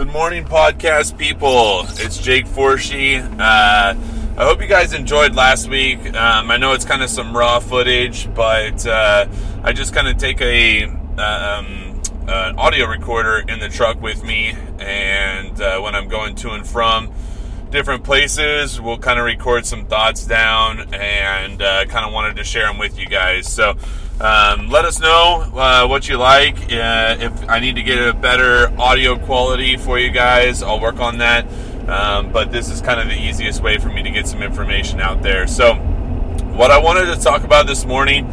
Good morning, podcast people. It's Jake Forshey. Uh, I hope you guys enjoyed last week. Um, I know it's kind of some raw footage, but uh, I just kind of take a um, an audio recorder in the truck with me, and uh, when I'm going to and from different places, we'll kind of record some thoughts down, and uh, kind of wanted to share them with you guys. So. Um, let us know uh, what you like. Uh, if I need to get a better audio quality for you guys, I'll work on that. Um, but this is kind of the easiest way for me to get some information out there. So, what I wanted to talk about this morning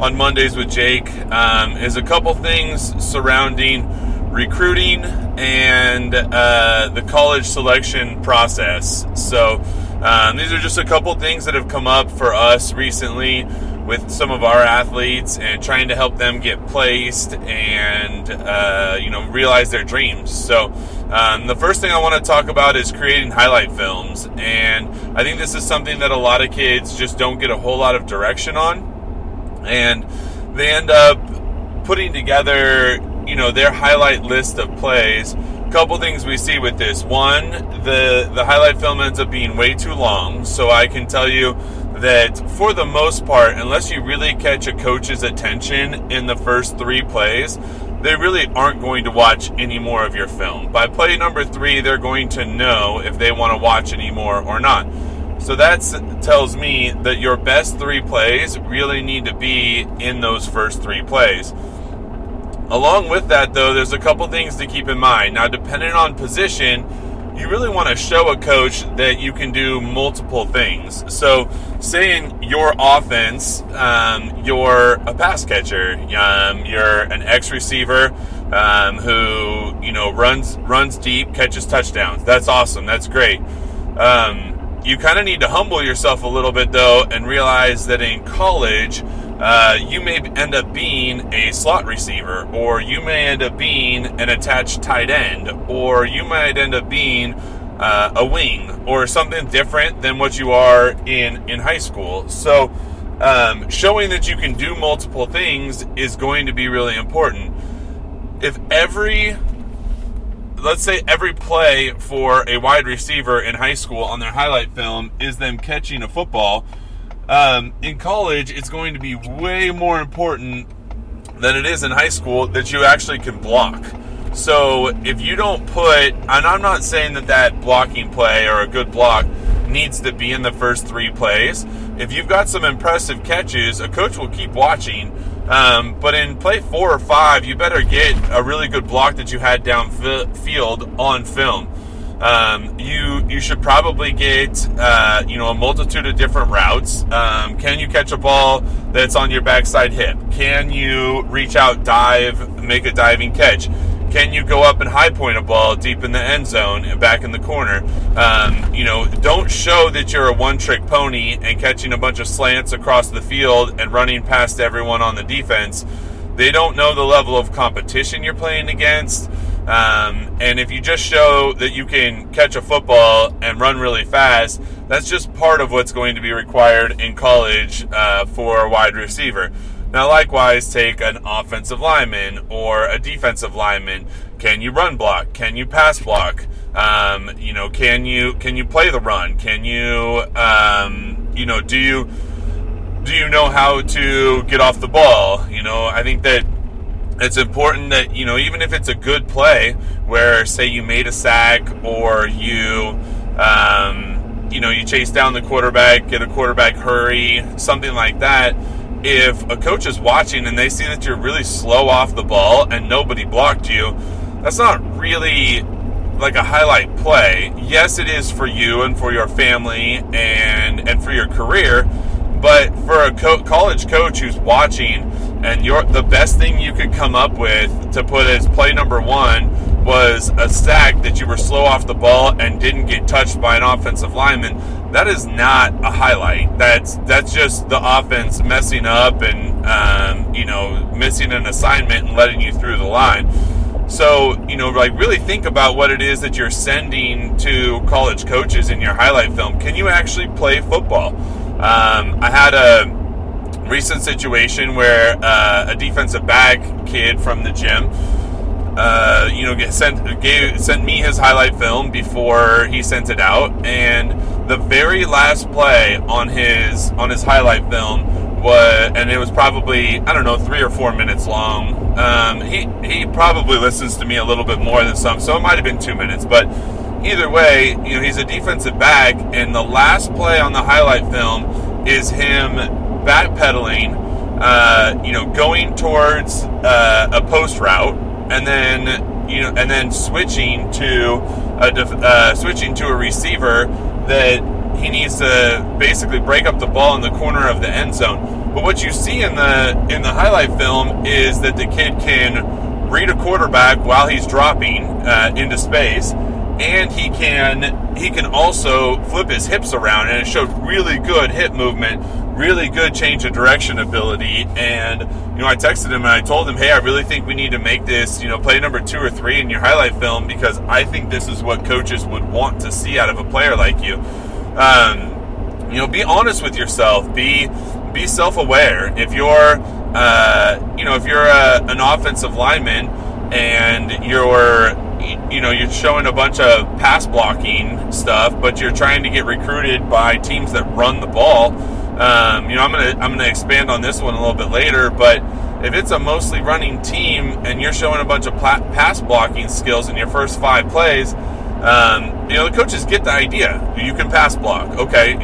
on Mondays with Jake um, is a couple things surrounding recruiting and uh, the college selection process. So, um, these are just a couple things that have come up for us recently with some of our athletes and trying to help them get placed and uh, you know realize their dreams. So um, the first thing I want to talk about is creating highlight films, and I think this is something that a lot of kids just don't get a whole lot of direction on, and they end up putting together you know their highlight list of plays. Couple things we see with this. One the the highlight film ends up being way too long. So i can tell you that for the most part, unless you really catch a coach's attention in the first three plays, they really aren't going to watch any more of your film. By play number three, they're going to know if they want to watch any more or not. So that tells me that your best three plays really need to be in those first three plays. Along with that, though, there's a couple things to keep in mind. Now, depending on position, you really want to show a coach that you can do multiple things. So, say in your offense, um, you're a pass catcher, um, you're an X receiver um, who you know runs runs deep, catches touchdowns. That's awesome. That's great. Um, you kind of need to humble yourself a little bit though, and realize that in college uh, you may end up being a slot receiver, or you may end up being an attached tight end, or you might end up being uh, a wing, or something different than what you are in in high school. So, um, showing that you can do multiple things is going to be really important. If every let's say every play for a wide receiver in high school on their highlight film is them catching a football um, in college, it's going to be way more important than it is in high school that you actually can block. So if you don't put, and I'm not saying that that blocking play or a good block needs to be in the first three plays. If you've got some impressive catches, a coach will keep watching. Um, but in play four or five, you better get a really good block that you had downfield on film. Um, you you should probably get uh, you know a multitude of different routes. Um, can you catch a ball that's on your backside hip? Can you reach out, dive, make a diving catch? Can you go up and high point a ball deep in the end zone and back in the corner? Um, you know, don't show that you're a one trick pony and catching a bunch of slants across the field and running past everyone on the defense. They don't know the level of competition you're playing against. Um, and if you just show that you can catch a football and run really fast, that's just part of what's going to be required in college uh, for a wide receiver. Now, likewise, take an offensive lineman or a defensive lineman. Can you run block? Can you pass block? Um, you know, can you can you play the run? Can you um, you know do you do you know how to get off the ball? You know, I think that it's important that you know even if it's a good play where say you made a sack or you um, you know you chase down the quarterback get a quarterback hurry something like that if a coach is watching and they see that you're really slow off the ball and nobody blocked you that's not really like a highlight play. Yes it is for you and for your family and and for your career but for a co- college coach who's watching and your the best thing you could come up with to put as play number one was a sack that you were slow off the ball and didn't get touched by an offensive lineman. That is not a highlight. That's that's just the offense messing up and um, you know missing an assignment and letting you through the line. So you know, like really think about what it is that you're sending to college coaches in your highlight film. Can you actually play football? Um, I had a recent situation where uh, a defensive back kid from the gym uh, you know, sent gave sent me his highlight film before he sent it out, and the very last play on his on his highlight film was, and it was probably I don't know three or four minutes long. Um, he he probably listens to me a little bit more than some, so it might have been two minutes, but either way, you know, he's a defensive back, and the last play on the highlight film is him backpedaling, uh, you know, going towards uh, a post route and then you know, and then switching to a def- uh, switching to a receiver that he needs to basically break up the ball in the corner of the end zone. But what you see in the in the highlight film is that the kid can read a quarterback while he's dropping uh, into space, and he can he can also flip his hips around, and it showed really good hip movement really good change of direction ability. And, you know, I texted him and I told him, hey, I really think we need to make this, you know, play number two or three in your highlight film because I think this is what coaches would want to see out of a player like you. Um, you know, be honest with yourself. Be be self-aware. If you're, uh, you know, if you're a, an offensive lineman and you're you know you're showing a bunch of pass blocking stuff but you're trying to get recruited by teams that run the ball um, you know, I'm gonna I'm gonna expand on this one a little bit later, but if it's a mostly running team and you're showing a bunch of pass blocking skills in your first five plays, um, you know the coaches get the idea. You can pass block, okay?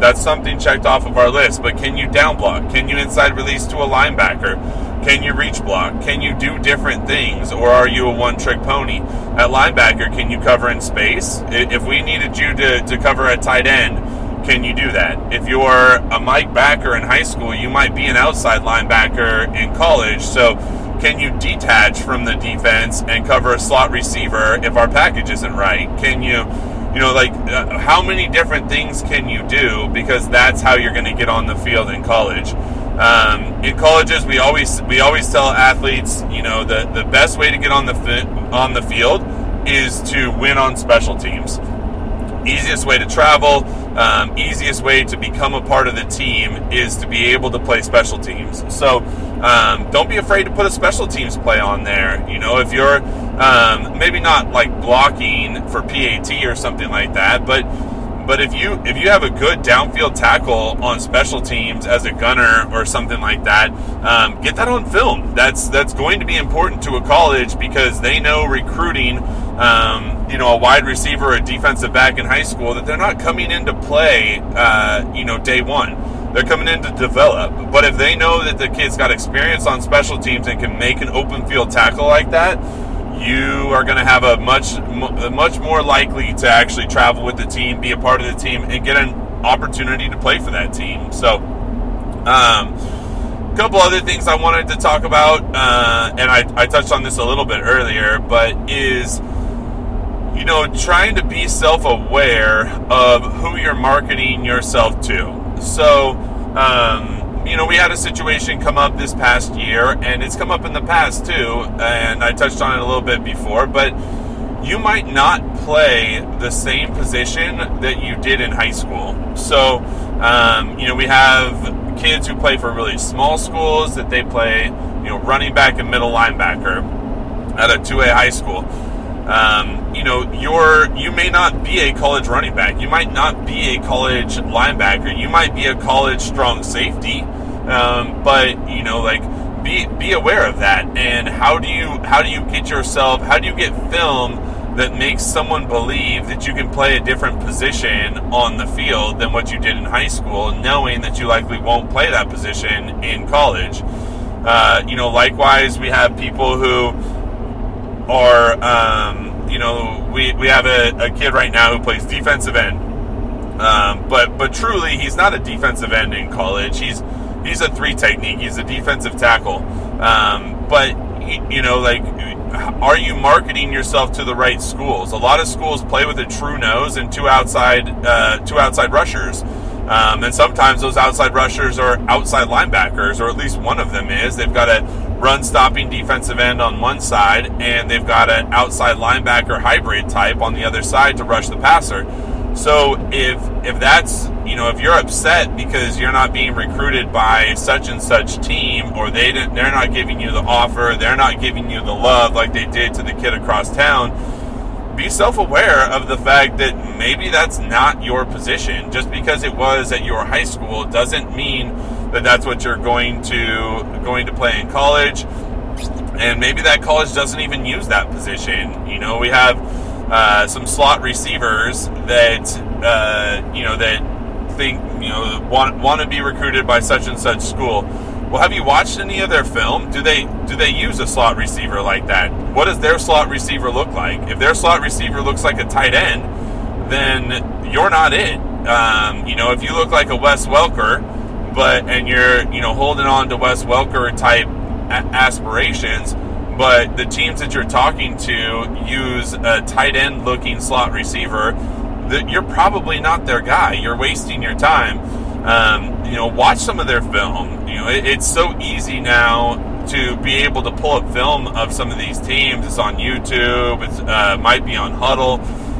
That's something checked off of our list. But can you down block? Can you inside release to a linebacker? Can you reach block? Can you do different things, or are you a one-trick pony? At linebacker, can you cover in space? If we needed you to, to cover a tight end can you do that? If you're a Mike backer in high school, you might be an outside linebacker in college. So, can you detach from the defense and cover a slot receiver if our package isn't right? Can you, you know, like uh, how many different things can you do? Because that's how you're going to get on the field in college. Um, in colleges, we always we always tell athletes, you know, the the best way to get on the fi- on the field is to win on special teams easiest way to travel, um, easiest way to become a part of the team is to be able to play special teams. So um, don't be afraid to put a special teams play on there. You know, if you're um, maybe not like blocking for PAT or something like that, but but if you if you have a good downfield tackle on special teams as a gunner or something like that, um, get that on film. That's that's going to be important to a college because they know recruiting, um, you know, a wide receiver, or a defensive back in high school that they're not coming into play, uh, you know, day one. They're coming in to develop. But if they know that the kid's got experience on special teams and can make an open field tackle like that, you are going to have a much much more likely to actually travel with the team, be a part of the team, and get an opportunity to play for that team. So, um, couple other things I wanted to talk about, uh, and I, I touched on this a little bit earlier, but is you know trying to be self-aware of who you're marketing yourself to. So. Um, you know, we had a situation come up this past year, and it's come up in the past too, and I touched on it a little bit before, but you might not play the same position that you did in high school. So, um, you know, we have kids who play for really small schools that they play, you know, running back and middle linebacker at a 2A high school. Um, you know, you're you may not be a college running back. You might not be a college linebacker. You might be a college strong safety. Um, but you know, like be be aware of that. And how do you how do you get yourself? How do you get film that makes someone believe that you can play a different position on the field than what you did in high school, knowing that you likely won't play that position in college? Uh, you know, likewise, we have people who are, um, you know, we, we have a, a, kid right now who plays defensive end. Um, but but truly, he's not a defensive end in college. He's he's a three technique. He's a defensive tackle. Um, but you know, like, are you marketing yourself to the right schools? A lot of schools play with a true nose and two outside uh, two outside rushers. Um, and sometimes those outside rushers are outside linebackers, or at least one of them is. They've got a run stopping defensive end on one side, and they've got an outside linebacker hybrid type on the other side to rush the passer. So if if that's you know if you're upset because you're not being recruited by such and such team or they didn't they're not giving you the offer they're not giving you the love like they did to the kid across town be self-aware of the fact that maybe that's not your position. Just because it was at your high school doesn't mean that that's what you're going to going to play in college. And maybe that college doesn't even use that position. You know we have uh, some slot receivers that uh, you know that think you know want want to be recruited by such and such school. Well, have you watched any of their film? Do they do they use a slot receiver like that? What does their slot receiver look like? If their slot receiver looks like a tight end, then you're not it. Um, you know, if you look like a Wes Welker, but and you're you know holding on to Wes Welker type aspirations, but the teams that you're talking to use a tight end looking slot receiver, that you're probably not their guy. You're wasting your time. Um, you know, watch some of their film. You know, it, it's so easy now to be able to pull up film of some of these teams. It's on YouTube. It uh, might be on Hudl.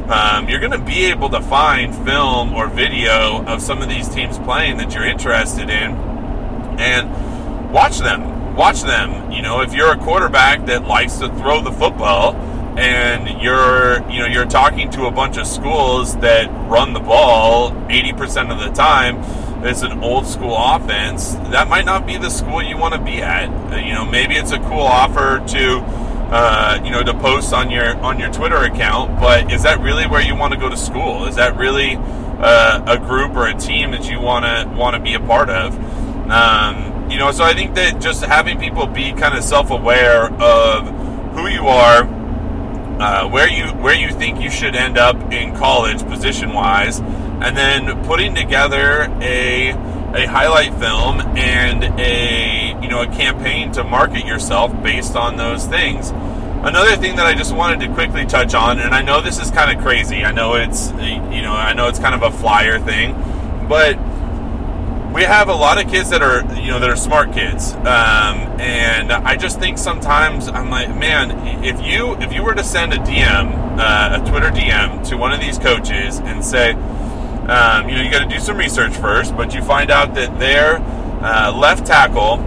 Um, you're going to be able to find film or video of some of these teams playing that you're interested in, and watch them watch them. You know, if you're a quarterback that likes to throw the football and you're, you know, you're talking to a bunch of schools that run the ball 80% of the time, it's an old school offense. That might not be the school you want to be at. Uh, you know, maybe it's a cool offer to uh, you know, to post on your on your Twitter account. But is that really where you want to go to school? Is that really uh, a group or a team that you want to want to be a part of? Um, you know, so I think that just having people be kind of self-aware of who you are, uh, where you where you think you should end up in college position-wise, and then putting together a a highlight film and a you know a campaign to market yourself based on those things. Another thing that I just wanted to quickly touch on, and I know this is kind of crazy. I know it's you know I know it's kind of a flyer thing, but we have a lot of kids that are you know that are smart kids um, and i just think sometimes i'm like man if you if you were to send a dm uh, a twitter dm to one of these coaches and say um, you know you got to do some research first but you find out that their uh, left tackle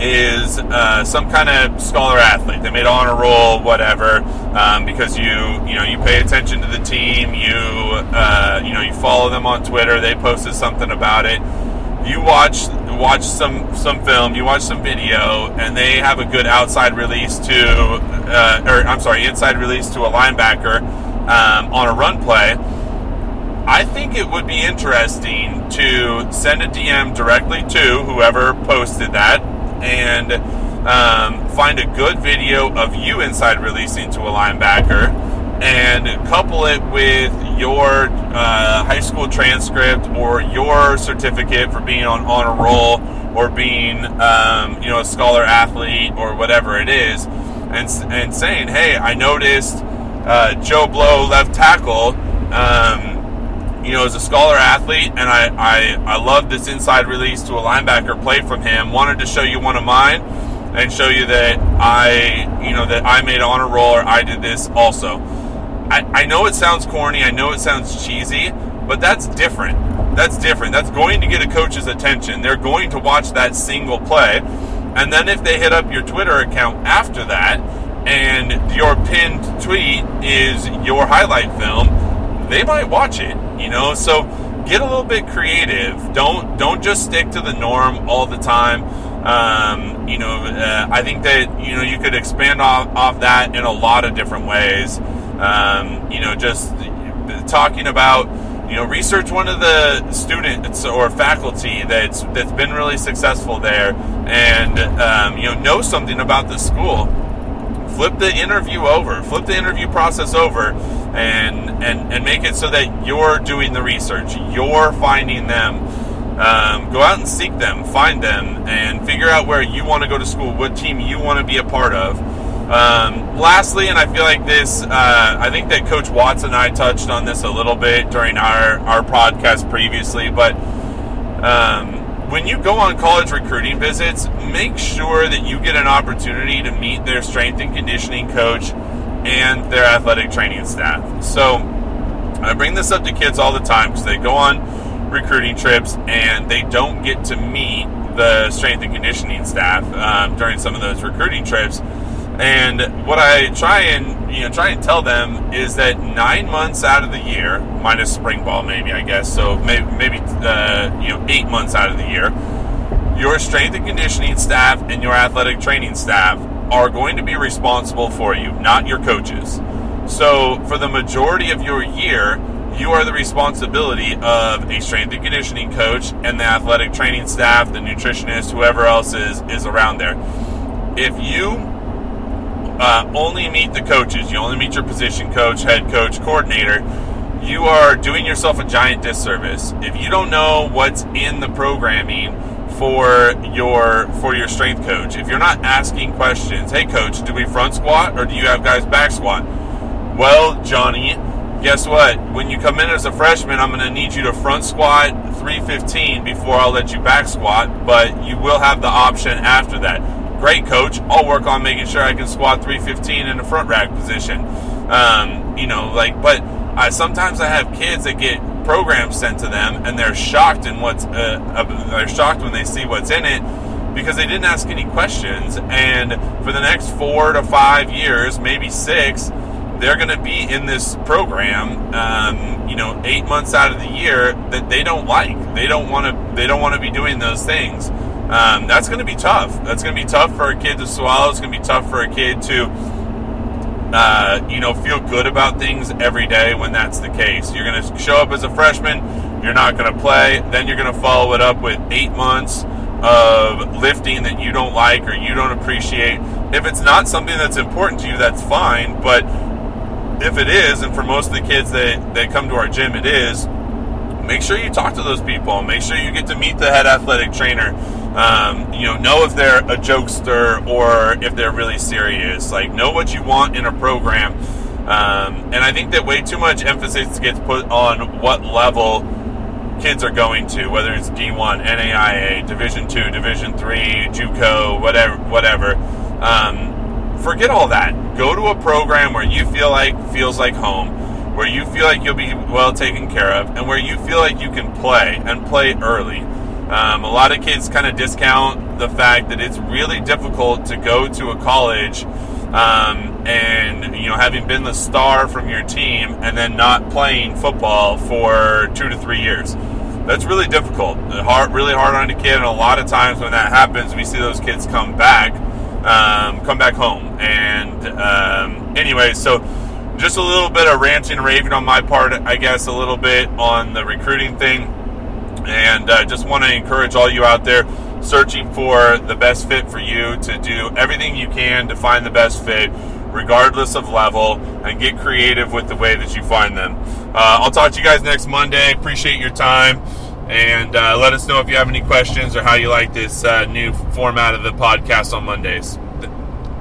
is uh, some kind of scholar athlete. They made honor roll, whatever, um, because you you know you pay attention to the team. You uh, you know you follow them on Twitter. They posted something about it you watch watch some some film, you watch some video, and they have a good outside release to, uh, or I'm sorry, inside release to a linebacker um, on a run play. I think it would be interesting to send a DM directly to whoever posted that and um, find a good video of you inside releasing to a linebacker and couple it with your uh, high school transcript or your certificate for being on honor roll or being um, you know a scholar athlete or whatever it is and, and saying hey i noticed uh, joe blow left tackle um, you know as a scholar athlete and I, I i love this inside release to a linebacker play from him wanted to show you one of mine and show you that i you know that i made honor roll or i did this also I, I know it sounds corny, I know it sounds cheesy, but that's different. That's different. That's going to get a coach's attention. They're going to watch that single play. And then if they hit up your Twitter account after that and your pinned tweet is your highlight film, they might watch it, you know? So get a little bit creative. Don't don't just stick to the norm all the time. Um, you know, uh, I think that you know you could expand off, off that in a lot of different ways. Um, you know, just talking about you know research one of the students or faculty that's that's been really successful there, and um, you know know something about the school. Flip the interview over, flip the interview process over, and and and make it so that you're doing the research, you're finding them. Um, go out and seek them, find them, and figure out where you want to go to school, what team you want to be a part of um, lastly, and I feel like this, uh, I think that Coach Watson and I touched on this a little bit during our, our podcast previously, but um, when you go on college recruiting visits, make sure that you get an opportunity to meet their strength and conditioning coach and their athletic training staff. So, I bring this up to kids all the time because they go on recruiting trips and they don't get to meet the strength and conditioning staff um, during some of those recruiting trips. And what I try and you know try and tell them is that nine months out of the year, minus spring ball, maybe I guess, so maybe maybe uh, you know eight months out of the year, your strength and conditioning staff and your athletic training staff are going to be responsible for you, not your coaches. So for the majority of your year, you are the responsibility of a strength and conditioning coach and the athletic training staff, the nutritionist, whoever else is is around there. If you uh, only meet the coaches, you only meet your position coach, head coach, coordinator, you are doing yourself a giant disservice. If you don't know what's in the programming for your for your strength coach, if you're not asking questions, hey coach, do we front squat or do you have guys back squat? Well, Johnny, guess what? When you come in as a freshman, I'm going to need you to front squat 315 before I'll let you back squat, but you will have the option after that. Great, coach. I'll work on making sure I can squat 315 in the front rack position. Um, you know, like, but I, sometimes I have kids that get programs sent to them and they're shocked in what's uh, they're shocked when they see what's in it because they didn't ask any questions and for the next four to five years maybe six they're going to be in this program, um, you know, eight months out of the year that they don't like. They don't want to. They don't want to be doing those things. Um, that's going to be tough. That's going to be tough for a kid to swallow. It's going to be tough for a kid to, uh, you know, feel good about things every day when that's the case. You're going to show up as a freshman. You're not going to play. Then you're going to follow it up with eight months of lifting that you don't like or you don't appreciate. If it's not something that's important to you, that's fine. But if it is, and for most of the kids that, that come to our gym, it is, make sure you talk to those people. Make sure you get to meet the head athletic trainer. Um, you know, know if they're a jokester or if they're really serious. Like, know what you want in a program. Um, and I think that way too much emphasis gets put on what level kids are going to, whether it's D1, NAIA, Division Two, Division Three, JUCO, whatever, whatever. Um, forget all that. Go to a program where you feel like feels like home, where you feel like you'll be well taken care of, and where you feel like you can play and play early. Um, a lot of kids kind of discount the fact that it's really difficult to go to a college um, and you know having been the star from your team and then not playing football for two to three years. That's really difficult. Hard, really hard on a kid, and a lot of times when that happens, we see those kids come back um, come back home. And um, anyway, so just a little bit of ranting and raving on my part, I guess, a little bit on the recruiting thing. And uh, just want to encourage all you out there searching for the best fit for you to do everything you can to find the best fit, regardless of level, and get creative with the way that you find them. Uh, I'll talk to you guys next Monday. Appreciate your time. And uh, let us know if you have any questions or how you like this uh, new format of the podcast on Mondays.